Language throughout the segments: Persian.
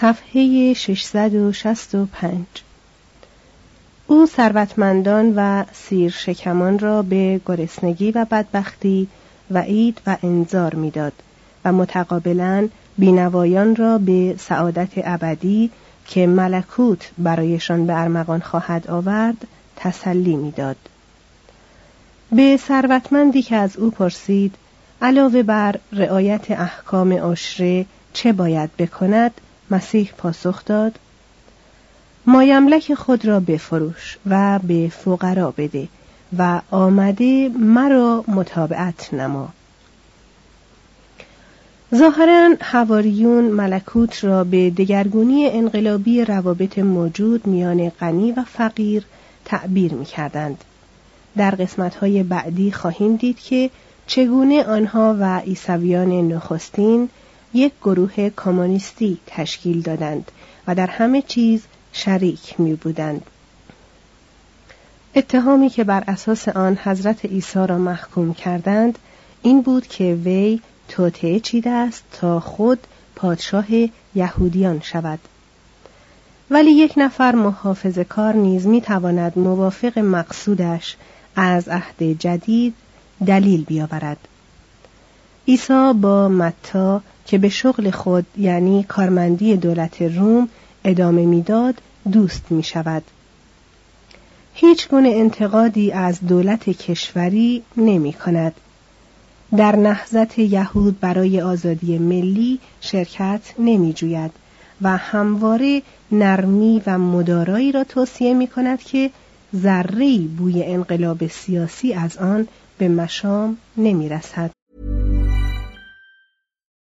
صفحه 665 او ثروتمندان و سیر شکمان را به گرسنگی و بدبختی وعید و انذار می‌داد و متقابلا بینوایان را به سعادت ابدی که ملکوت برایشان به ارمغان خواهد آورد تسلی می‌داد. به ثروتمندی که از او پرسید علاوه بر رعایت احکام عشره چه باید بکند مسیح پاسخ داد مایملک خود را بفروش و به فقرا بده و آمده مرا متابعت نما ظاهرا حواریون ملکوت را به دگرگونی انقلابی روابط موجود میان غنی و فقیر تعبیر می کردند. در قسمتهای بعدی خواهیم دید که چگونه آنها و عیسویان نخستین یک گروه کمونیستی تشکیل دادند و در همه چیز شریک می بودند. اتهامی که بر اساس آن حضرت عیسی را محکوم کردند این بود که وی توطعه چیده است تا خود پادشاه یهودیان شود ولی یک نفر محافظ کار نیز می تواند موافق مقصودش از عهد جدید دلیل بیاورد عیسی با متا که به شغل خود یعنی کارمندی دولت روم ادامه می‌داد دوست می شود. هیچ گونه انتقادی از دولت کشوری نمی کند. در نهضت یهود برای آزادی ملی شرکت نمی جوید و همواره نرمی و مدارایی را توصیه می کند که ذره بوی انقلاب سیاسی از آن به مشام نمی رسد.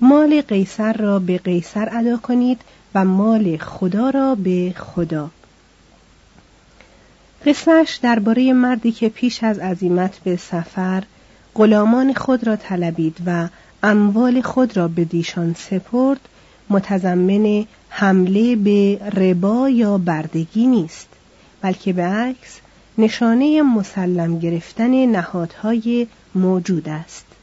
مال قیصر را به قیصر ادا کنید و مال خدا را به خدا. قصهش درباره مردی که پیش از عزیمت به سفر غلامان خود را طلبید و اموال خود را به دیشان سپرد متضمن حمله به ربا یا بردگی نیست بلکه به عکس نشانه مسلم گرفتن نهادهای موجود است.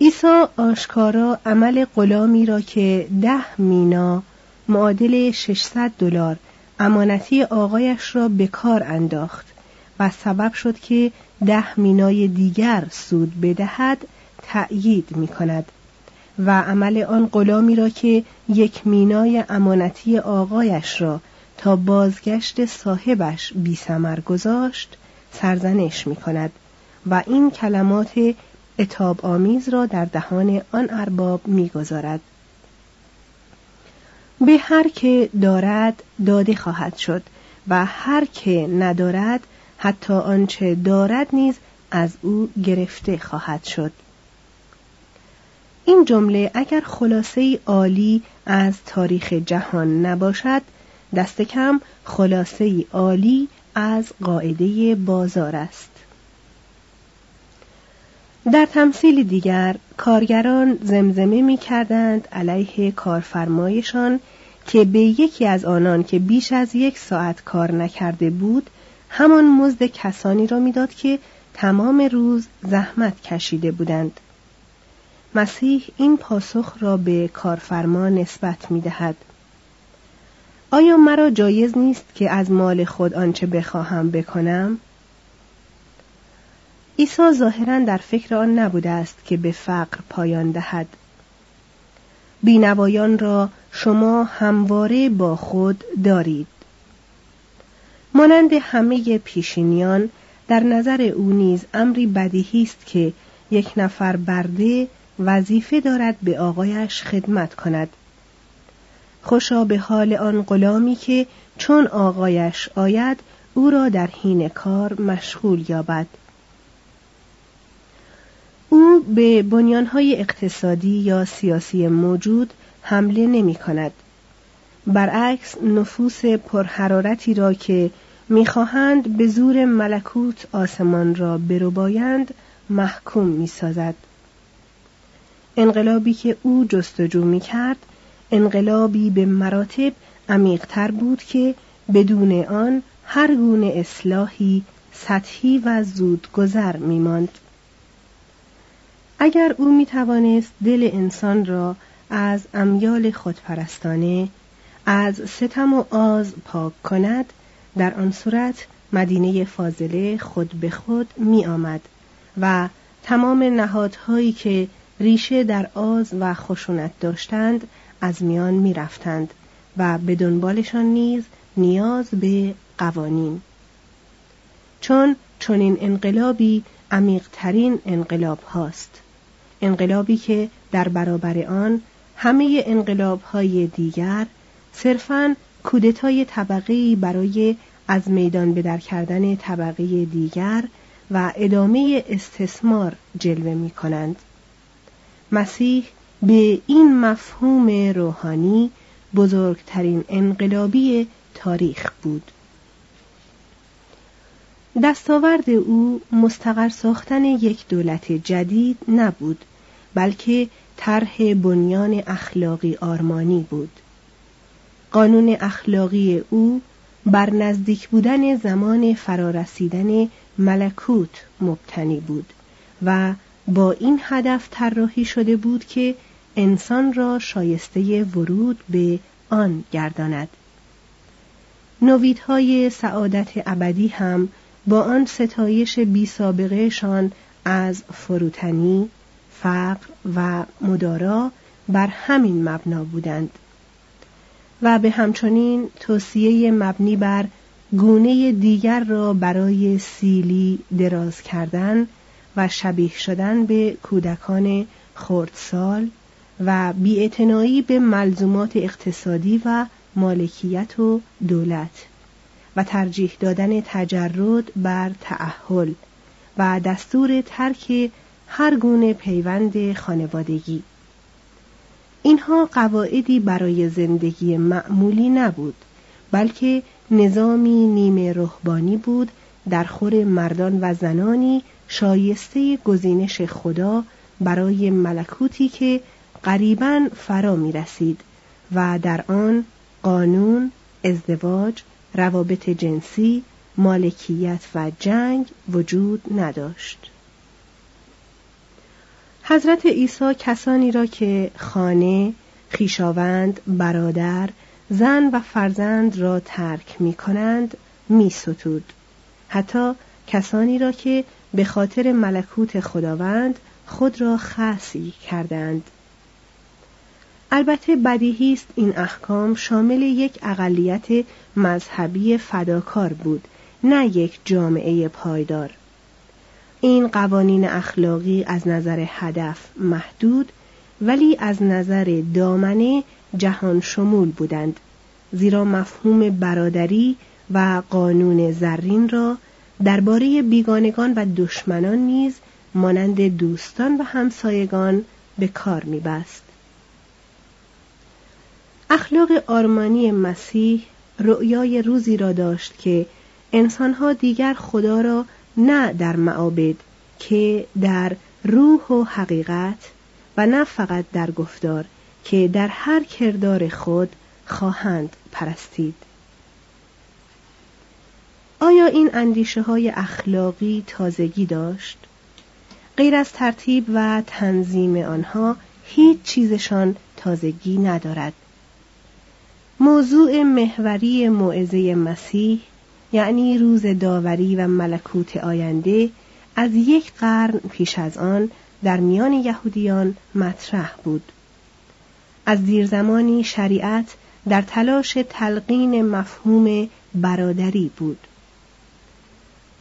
عیسی آشکارا عمل غلامی را که ده مینا معادل 600 دلار امانتی آقایش را به کار انداخت و سبب شد که ده مینای دیگر سود بدهد تأیید می کند و عمل آن غلامی را که یک مینای امانتی آقایش را تا بازگشت صاحبش بی سمر گذاشت سرزنش می کند و این کلمات اتاب آمیز را در دهان آن ارباب می‌گذارد. به هر که دارد داده خواهد شد و هر که ندارد حتی آنچه دارد نیز از او گرفته خواهد شد. این جمله اگر خلاصه عالی از تاریخ جهان نباشد دست کم خلاصه عالی از قاعده بازار است. در تمثیل دیگر کارگران زمزمه می کردند علیه کارفرمایشان که به یکی از آنان که بیش از یک ساعت کار نکرده بود همان مزد کسانی را می‌داد که تمام روز زحمت کشیده بودند مسیح این پاسخ را به کارفرما نسبت می دهد. آیا مرا جایز نیست که از مال خود آنچه بخواهم بکنم؟ عیسی ظاهرا در فکر آن نبوده است که به فقر پایان دهد. بینوایان را شما همواره با خود دارید. مانند همه پیشینیان در نظر او نیز امری بدیهی است که یک نفر برده وظیفه دارد به آقایش خدمت کند. خوشا به حال آن غلامی که چون آقایش آید او را در حین کار مشغول یابد. او به بنیانهای اقتصادی یا سیاسی موجود حمله نمی کند. برعکس نفوس پرحرارتی را که می‌خواهند به زور ملکوت آسمان را بایند محکوم می سازد. انقلابی که او جستجو می کرد انقلابی به مراتب عمیقتر بود که بدون آن هر گونه اصلاحی سطحی و زودگذر می ماند. اگر او می توانست دل انسان را از امیال خودپرستانه از ستم و آز پاک کند در آن صورت مدینه فاضله خود به خود می آمد و تمام نهادهایی که ریشه در آز و خشونت داشتند از میان می رفتند و به دنبالشان نیز نیاز به قوانین. چون چنین انقلابی عمیقترین انقلاب هاست. انقلابی که در برابر آن همه انقلاب های دیگر صرفاً کودتای طبقه برای از میدان بدر کردن طبقه دیگر و ادامه استثمار جلوه می کنند. مسیح به این مفهوم روحانی بزرگترین انقلابی تاریخ بود. دستاورد او مستقر ساختن یک دولت جدید نبود بلکه طرح بنیان اخلاقی آرمانی بود. قانون اخلاقی او بر نزدیک بودن زمان فرارسیدن ملکوت مبتنی بود و با این هدف طراحی شده بود که انسان را شایسته ورود به آن گرداند. نویدهای سعادت ابدی هم با آن ستایش بی شان از فروتنی، فقر و مدارا بر همین مبنا بودند و به همچنین توصیه مبنی بر گونه دیگر را برای سیلی دراز کردن و شبیه شدن به کودکان خردسال و بیاعتنایی به ملزومات اقتصادی و مالکیت و دولت و ترجیح دادن تجرد بر تعهل و دستور ترک هر گونه پیوند خانوادگی. اینها قواعدی برای زندگی معمولی نبود بلکه نظامی نیمه روحانی بود در خور مردان و زنانی شایسته گزینش خدا برای ملکوتی که قریبا فرا می رسید و در آن قانون، ازدواج، روابط جنسی، مالکیت و جنگ وجود نداشت. حضرت عیسی کسانی را که خانه، خیشاوند، برادر، زن و فرزند را ترک می کنند می ستود. حتی کسانی را که به خاطر ملکوت خداوند خود را خاصی کردند. البته بدیهی است این احکام شامل یک اقلیت مذهبی فداکار بود نه یک جامعه پایدار این قوانین اخلاقی از نظر هدف محدود ولی از نظر دامنه جهان شمول بودند زیرا مفهوم برادری و قانون زرین را درباره بیگانگان و دشمنان نیز مانند دوستان و همسایگان به کار میبست. اخلاق آرمانی مسیح رؤیای روزی را داشت که انسانها دیگر خدا را نه در معابد که در روح و حقیقت و نه فقط در گفتار که در هر کردار خود خواهند پرستید آیا این اندیشه های اخلاقی تازگی داشت؟ غیر از ترتیب و تنظیم آنها هیچ چیزشان تازگی ندارد. موضوع محوری موعظه مسیح یعنی روز داوری و ملکوت آینده از یک قرن پیش از آن در میان یهودیان مطرح بود. از دیرزمانی شریعت در تلاش تلقین مفهوم برادری بود.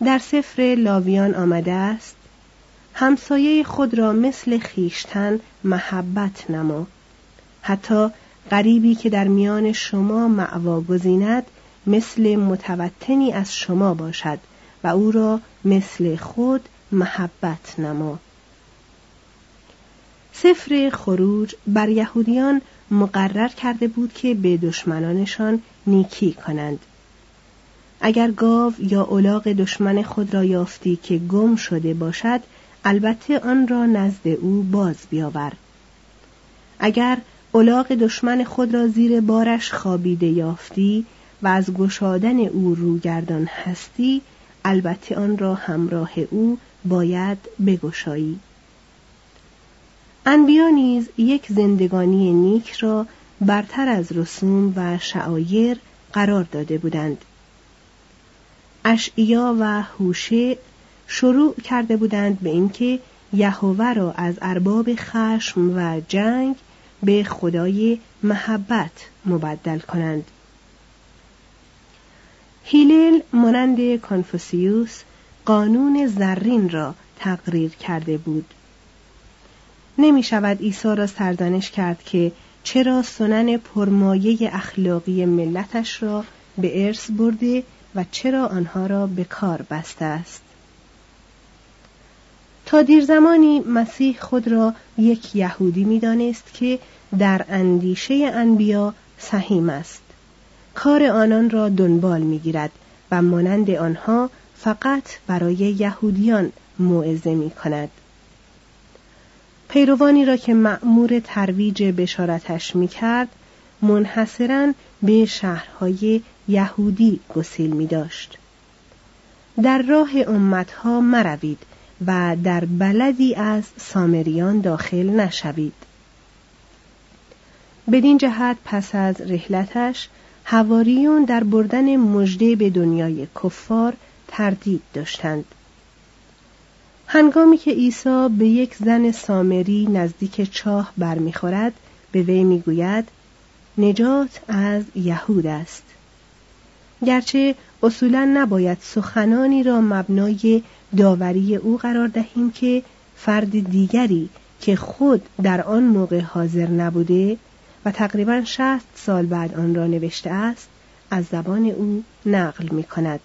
در سفر لاویان آمده است همسایه خود را مثل خیشتن محبت نما. حتی غریبی که در میان شما معوا گزیند مثل متوتنی از شما باشد و او را مثل خود محبت نما. سفر خروج بر یهودیان مقرر کرده بود که به دشمنانشان نیکی کنند. اگر گاو یا الاغ دشمن خود را یافتی که گم شده باشد البته آن را نزد او باز بیاور. اگر الاغ دشمن خود را زیر بارش خوابیده یافتی و از گشادن او روگردان هستی البته آن را همراه او باید بگشایی. انبیا نیز یک زندگانی نیک را برتر از رسوم و شعایر قرار داده بودند. اشعیا و هوشه شروع کرده بودند به اینکه یهوه را از ارباب خشم و جنگ به خدای محبت مبدل کنند. هیلل مانند کانفوسیوس قانون زرین را تقریر کرده بود. نمی شود عیسی را سرزنش کرد که چرا سنن پرمایه اخلاقی ملتش را به ارث برده و چرا آنها را به کار بسته است. تا دیر زمانی مسیح خود را یک یهودی می‌دانست که در اندیشه انبیا سهیم است. کار آنان را دنبال می‌گیرد و مانند آنها فقط برای یهودیان موعظه می کند. پیروانی را که مأمور ترویج بشارتش می کرد منحصرا به شهرهای یهودی گسیل می داشت. در راه امتها مروید و در بلدی از سامریان داخل نشوید. بدین جهت پس از رحلتش هواریون در بردن مژده به دنیای کفار تردید داشتند. هنگامی که عیسی به یک زن سامری نزدیک چاه برمیخورد به وی می‌گوید نجات از یهود است. گرچه اصولا نباید سخنانی را مبنای داوری او قرار دهیم که فرد دیگری که خود در آن موقع حاضر نبوده و تقریبا شست سال بعد آن را نوشته است از زبان او نقل می کند.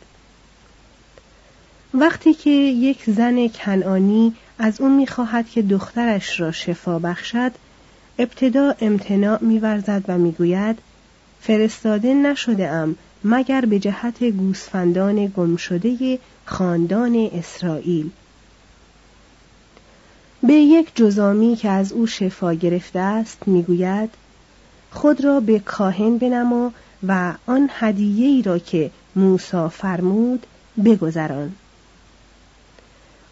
وقتی که یک زن کنعانی از او می‌خواهد که دخترش را شفا بخشد ابتدا امتناع میورزد و می‌گوید فرستاده نشده ام مگر به جهت گوسفندان گمشده خاندان اسرائیل به یک جزامی که از او شفا گرفته است می‌گوید خود را به کاهن بنما و آن هدیه‌ای را که موسی فرمود بگذران.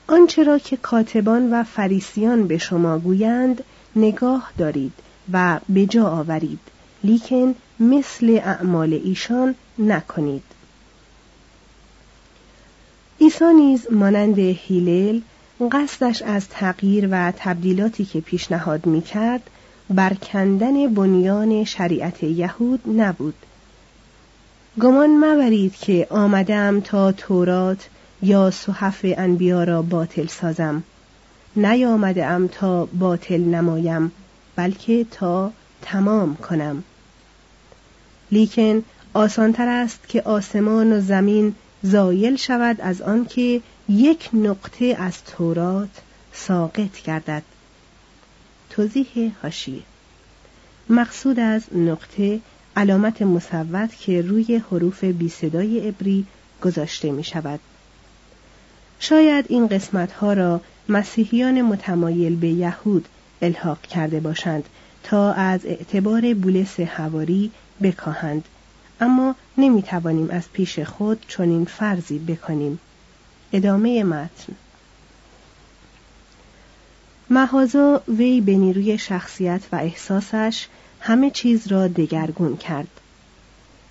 آنچه را که کاتبان و فریسیان به شما گویند نگاه دارید و به جا آورید لیکن مثل اعمال ایشان نکنید. عیسی نیز مانند هیلل قصدش از تغییر و تبدیلاتی که پیشنهاد می کرد برکندن بنیان شریعت یهود نبود. گمان مبرید که آمدم تا تورات یا صحف انبیا را باطل سازم. نیامده ام تا باطل نمایم بلکه تا تمام کنم. لیکن آسانتر است که آسمان و زمین زایل شود از آنکه یک نقطه از تورات ساقط گردد. توضیح هاشیه مقصود از نقطه علامت مصوت که روی حروف بی صدای عبری گذاشته می شود. شاید این قسمت ها را مسیحیان متمایل به یهود الحاق کرده باشند تا از اعتبار بولس هواری بکاهند. اما نمی توانیم از پیش خود چنین فرضی بکنیم. ادامه متن. مهازا وی به نیروی شخصیت و احساسش همه چیز را دگرگون کرد.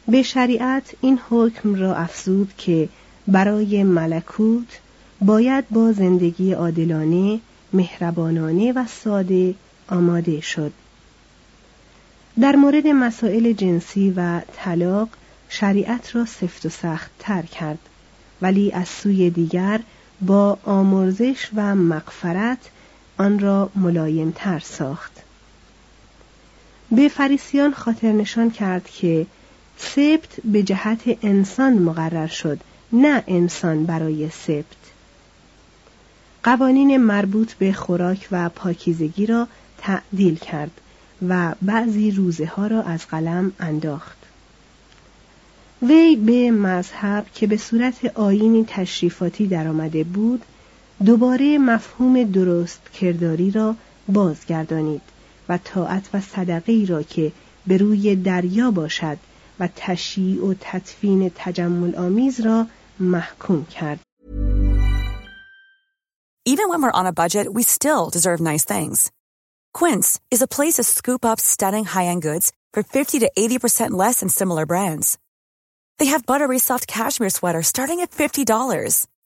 به شریعت این حکم را افزود که برای ملکوت باید با زندگی عادلانه مهربانانه و ساده آماده شد. در مورد مسائل جنسی و طلاق شریعت را سفت و سخت تر کرد ولی از سوی دیگر با آمرزش و مغفرت آن را ملایم تر ساخت. به فریسیان خاطر نشان کرد که سبت به جهت انسان مقرر شد نه انسان برای سبت قوانین مربوط به خوراک و پاکیزگی را تعدیل کرد و بعضی روزه ها را از قلم انداخت. وی به مذهب که به صورت آینی تشریفاتی درآمده بود دوباره مفهوم درست کرداری را بازگردانید و طاعت و صدقه را که به روی دریا باشد و تشییع و تدفین تجمل آمیز را محکوم کرد. Even when we're on a budget, we still deserve nice things. Quince is a place to scoop up stunning high-end goods for 50 to 80% less than similar brands. They have buttery soft cashmere sweaters starting at $50,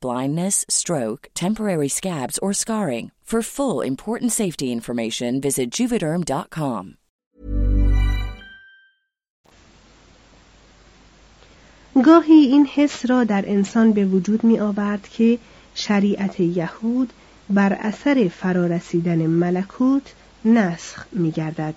blindness, stroke, temporary scabs, or scarring. For full important safety information, visit juvederm.com. گاهی این حس را در انسان به وجود می آورد که شریعت یهود بر اثر فرارسیدن ملکوت نسخ می گردد.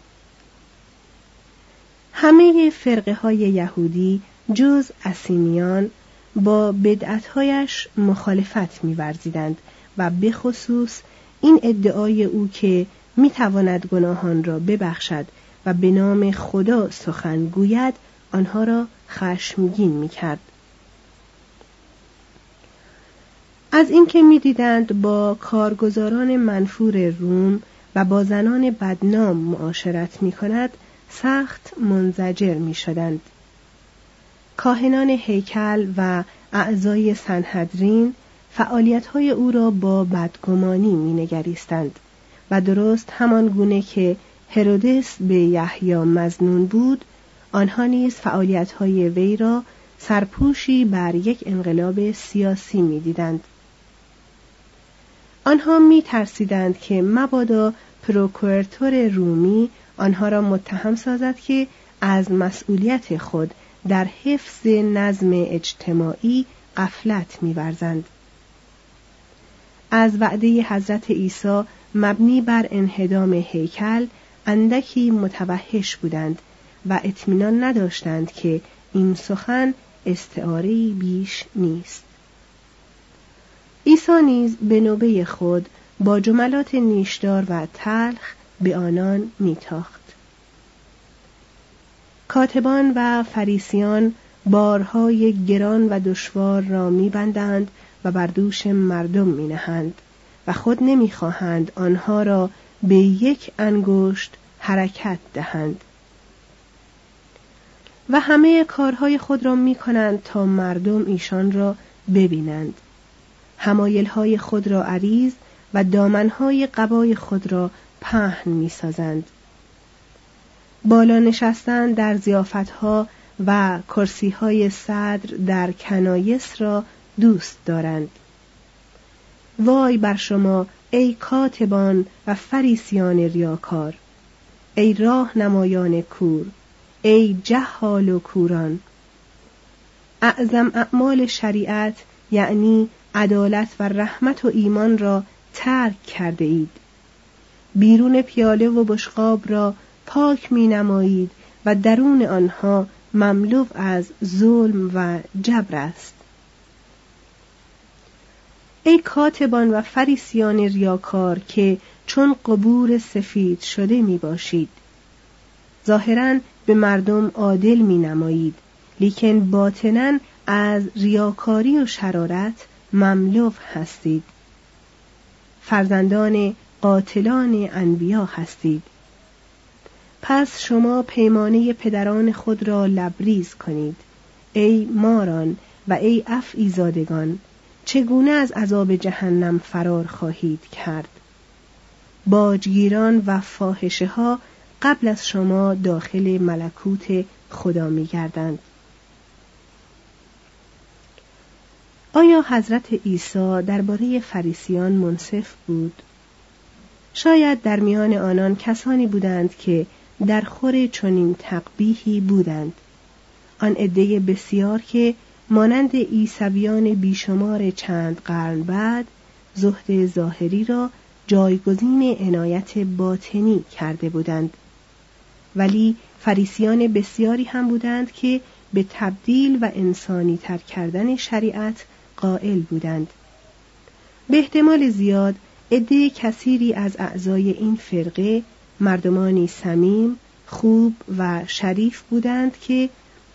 همه فرقه های یهودی جز اسینیان با بدعتهایش مخالفت می‌ورزیدند و به خصوص این ادعای او که می‌تواند گناهان را ببخشد و به نام خدا سخن گوید آنها را خشمگین می‌کرد از اینکه می‌دیدند با کارگزاران منفور روم و با زنان بدنام معاشرت می کند سخت منزجر می شدند. کاهنان هیکل و اعضای سنهدرین فعالیت‌های او را با بدگمانی مینگریستند و درست همان گونه که هرودس به یحیی مزنون بود آنها نیز فعالیت‌های وی را سرپوشی بر یک انقلاب سیاسی می‌دیدند. آنها می ترسیدند که مبادا پروکورتور رومی آنها را متهم سازد که از مسئولیت خود در حفظ نظم اجتماعی قفلت میورزند. از وعده حضرت عیسی مبنی بر انهدام هیکل اندکی متوحش بودند و اطمینان نداشتند که این سخن استعاره بیش نیست. عیسی نیز به نوبه خود با جملات نیشدار و تلخ به آنان میتاخت. کاتبان و فریسیان بارهای گران و دشوار را میبندند و بر دوش مردم مینهند و خود نمی‌خواهند آنها را به یک انگشت حرکت دهند و همه کارهای خود را می کنند تا مردم ایشان را ببینند همایلهای خود را عریض و دامنهای قبای خود را پهن می سازند. بالا نشستن در زیافتها و کرسیهای صدر در کنایس را دوست دارند. وای بر شما ای کاتبان و فریسیان ریاکار! ای راه نمایان کور! ای جهال و کوران! اعظم اعمال شریعت یعنی عدالت و رحمت و ایمان را ترک کرده اید. بیرون پیاله و بشقاب را پاک می نمایید و درون آنها مملو از ظلم و جبر است. ای کاتبان و فریسیان ریاکار که چون قبور سفید شده می باشید ظاهرا به مردم عادل می نمایید لیکن باطنا از ریاکاری و شرارت مملو هستید. فرزندان قاتلان انبیا هستید. پس شما پیمانه پدران خود را لبریز کنید ای ماران و ای افعی زادگان چگونه از عذاب جهنم فرار خواهید کرد باجگیران و فاحشه ها قبل از شما داخل ملکوت خدا می گردند. آیا حضرت عیسی درباره فریسیان منصف بود؟ شاید در میان آنان کسانی بودند که در خور چنین تقبیهی بودند. آن عده بسیار که مانند عیسویان بیشمار چند قرن بعد زهد ظاهری را جایگزین عنایت باطنی کرده بودند. ولی فریسیان بسیاری هم بودند که به تبدیل و انسانی تر کردن شریعت قائل بودند. به احتمال زیاد عده کثیری از اعضای این فرقه مردمانی سمیم خوب و شریف بودند که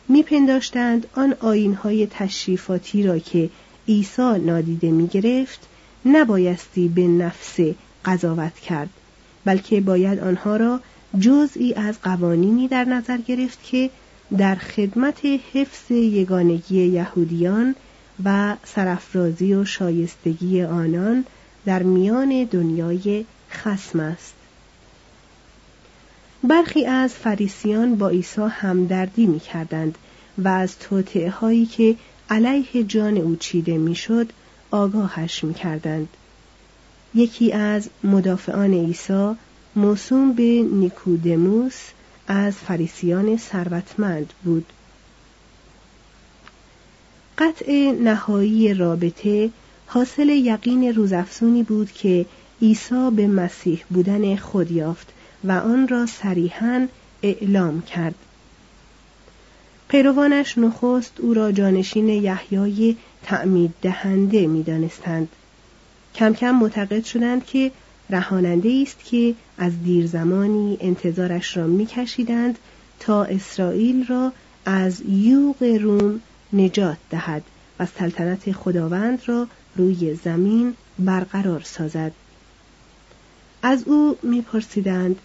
میپنداشتند آن آینهای تشریفاتی را که عیسی نادیده می‌گرفت نبایستی به نفس قضاوت کرد بلکه باید آنها را جزئی از قوانینی در نظر گرفت که در خدمت حفظ یگانگی یهودیان و سرافرازی و شایستگی آنان در میان دنیای خسم است. برخی از فریسیان با عیسی همدردی می کردند و از توطعه هایی که علیه جان او چیده می‌شد آگاهش می کردند. یکی از مدافعان عیسی موسوم به نیکودموس از فریسیان ثروتمند بود قطع نهایی رابطه حاصل یقین روزافزونی بود که عیسی به مسیح بودن خود یافت و آن را صریحا اعلام کرد. پیروانش نخست او را جانشین یحیای تعمید دهنده می‌دانستند کم کم معتقد شدند که رهاننده است که از دیر زمانی انتظارش را میکشیدند تا اسرائیل را از یوغ روم نجات دهد و سلطنت خداوند را روی زمین برقرار سازد. از او میپرسیدند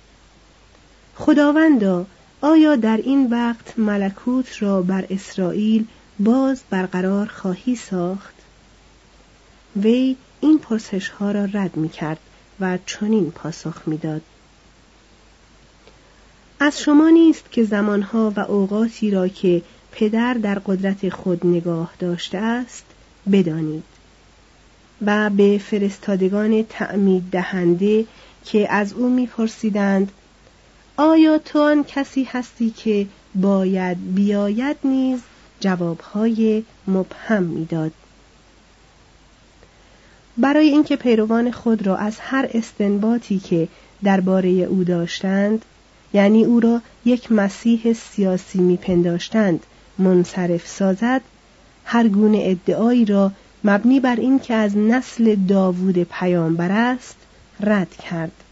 خداوندا آیا در این وقت ملکوت را بر اسرائیل باز برقرار خواهی ساخت وی این پرسش ها را رد می کرد و چنین پاسخ می‌داد. از شما نیست که زمانها و اوقاتی را که پدر در قدرت خود نگاه داشته است بدانید و به فرستادگان تعمید دهنده که از او میپرسیدند آیا تو آن کسی هستی که باید بیاید نیز جوابهای مبهم می‌داد؟ برای اینکه پیروان خود را از هر استنباطی که درباره او داشتند یعنی او را یک مسیح سیاسی میپنداشتند منصرف سازد هر گونه ادعایی را مبنی بر اینکه از نسل داوود پیامبر است رد کرد.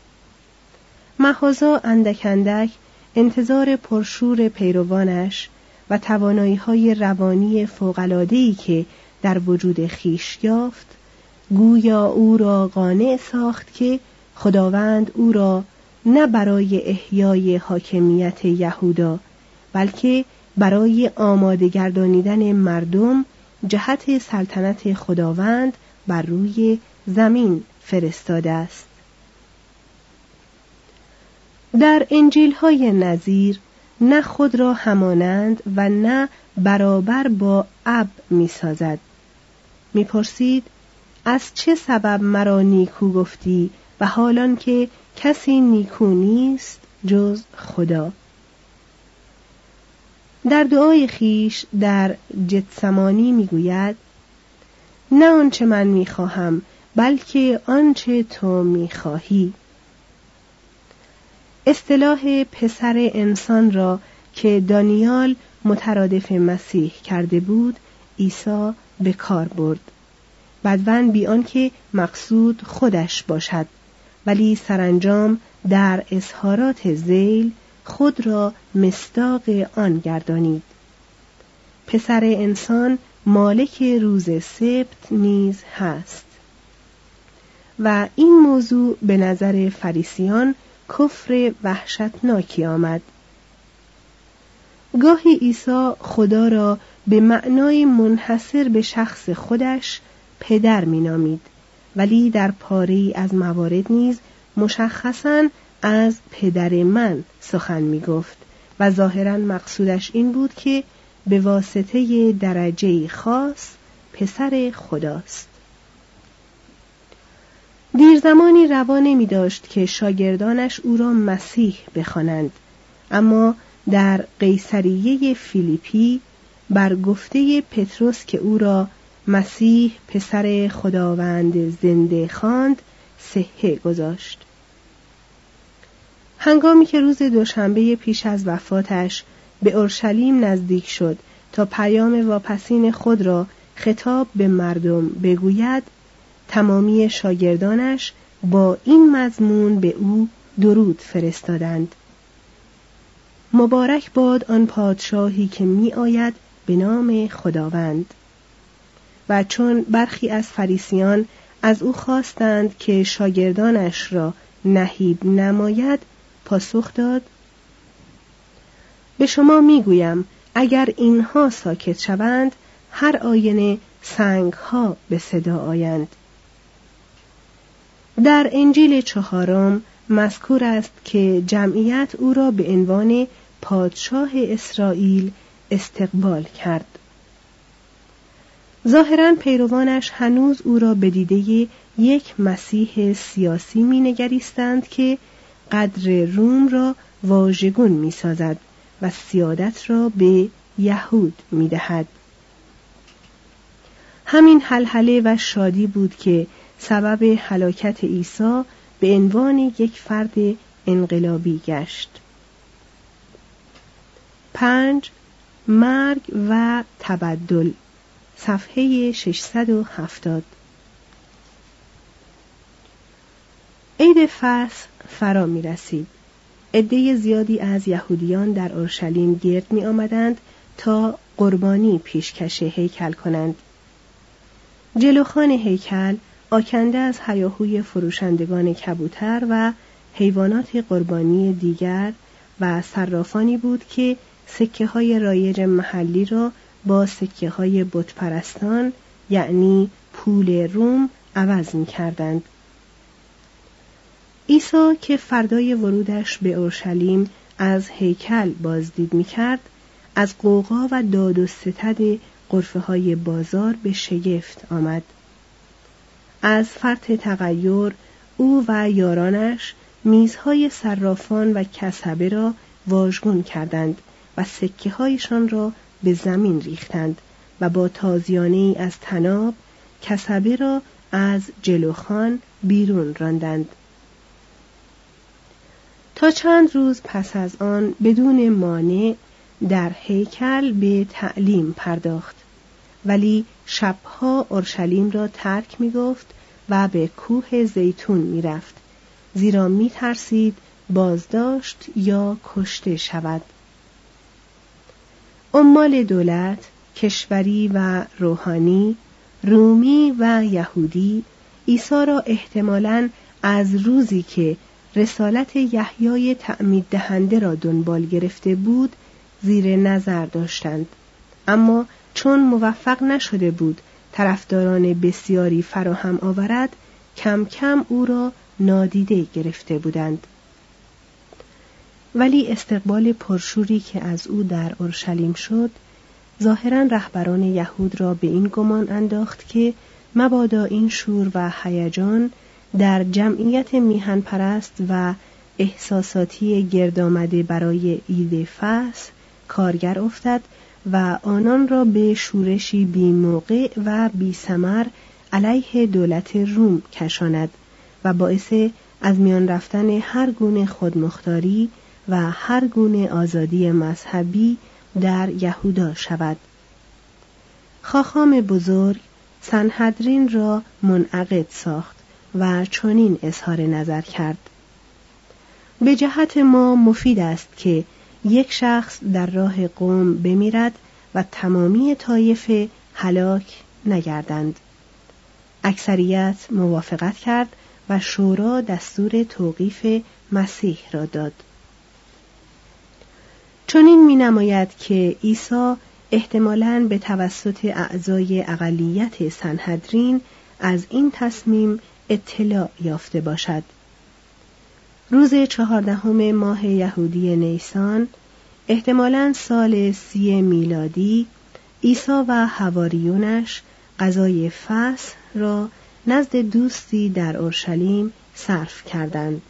محازا اندک اندک انتظار پرشور پیروانش و توانایی های روانی فوقلادهی که در وجود خیش یافت گویا او را قانع ساخت که خداوند او را نه برای احیای حاکمیت یهودا بلکه برای آماده گردانیدن مردم جهت سلطنت خداوند بر روی زمین فرستاده است. در انجیل های نظیر نه خود را همانند و نه برابر با اب می سازد می پرسید از چه سبب مرا نیکو گفتی و حالان که کسی نیکو نیست جز خدا؟ در دعای خیش در جتسمانی می‌گوید نه آنچه من می‌خواهم بلکه آنچه تو می‌خواهی. اصطلاح پسر انسان را که دانیال مترادف مسیح کرده بود عیسی به کار برد. بدون بی آنکه مقصود خودش باشد ولی سرانجام در اظهارات زیل خود را مستاق آن گردانید. پسر انسان مالک روز سبت نیز هست. و این موضوع به نظر فریسیان کفر وحشتناکی آمد. گاهی عیسی خدا را به معنای منحصر به شخص خودش پدر مینامید ولی در پاره از موارد نیز مشخصا از پدر من سخن می گفت و ظاهرا مقصودش این بود که به واسطه درجه خاص پسر خداست. دیر زمانی روا نمی داشت که شاگردانش او را مسیح بخوانند. اما در قیصریه فیلیپی بر گفته پتروس که او را مسیح پسر خداوند زنده خواند صحه گذاشت. هنگامی که روز دوشنبه پیش از وفاتش به اورشلیم نزدیک شد تا پیام واپسین خود را خطاب به مردم بگوید تمامی شاگردانش با این مضمون به او درود فرستادند. مبارک باد آن پادشاهی که می آید به نام خداوند. و چون برخی از فریسیان از او خواستند که شاگردانش را نهیب نماید پاسخ داد به شما می‌گویم اگر اینها ساکت شوند هر آینه سنگ ها به صدا آیند. در انجیل چهارم مذکور است که جمعیت او را به عنوان پادشاه اسرائیل استقبال کرد. ظاهرا پیروانش هنوز او را به دیده یک مسیح سیاسی مینگریستند که قدر روم را واژگون می‌سازد و سیادت را به یهود می‌دهد. همین حلحله و شادی بود که سبب هلاکت عیسی به عنوان یک فرد انقلابی گشت پنج مرگ و تبدل صفحه 670 عید فصل فرا می رسید. عده زیادی از یهودیان در اورشلیم گرد می آمدند تا قربانی پیشکش هیکل کنند. جلوخان هیکل آکنده از هیاهوی فروشندگان کبوتر و حیوانات قربانی دیگر و صرافانی بود که سکه های رایج محلی را با سکه های بتپرستان یعنی پول روم عوض می کردند. عیسی که فردای ورودش به اورشلیم از هیکل بازدید می کرد از قوقا و داد و ستد قرفه های بازار به شگفت آمد. از فرط تغییر او و یارانش میزهای صرافان و کسبه را واژگون کردند و سکه هایشان را به زمین ریختند و با تازیانه از تناب کسبه را از جلوخان بیرون راندند. تا چند روز پس از آن بدون مانع در هیکل به تعلیم پرداخت. ولی شبها اورشلیم را ترک می گفت و به کوه زیتون می رفت زیرا می ترسید بازداشت یا کشته شود. عمال دولت کشوری و روحانی رومی و یهودی عیسی را احتمالاً از روزی که رسالت یحیای تعمید دهنده را دنبال گرفته بود زیر نظر داشتند. اما چون موفق نشده بود طرفداران بسیاری فراهم آورد کم کم او را نادیده گرفته بودند. ولی استقبال پرشوری که از او در اورشلیم شد ظاهرا رهبران یهود را به این گمان انداخت که مبادا این شور و هیجان در جمعیت میهن پرست و احساساتی گرد آمده برای عید فصل کارگر افتد و آنان را به شورشی بی موقع و بی سمر علیه دولت روم کشاند و باعث از میان رفتن هر گونه خودمختاری و هر گونه آزادی مذهبی در یهودا شود. خاخام بزرگ سنهدرین را منعقد ساخت و چنین اظهار نظر کرد. به جهت ما مفید است که یک شخص در راه قوم بمیرد و تمامی طایفه هلاک نگردند. اکثریت موافقت کرد و شورا دستور توقیف مسیح را داد. چنین می نماید که عیسی احتمالاً به توسط اعضای اقلیت سنهدرین از این تصمیم اطلاع یافته باشد. روز چهاردهم ماه یهودی نیسان احتمالا سال سی میلادی عیسی و هواریونش غذای فصل را نزد دوستی در اورشلیم صرف کردند.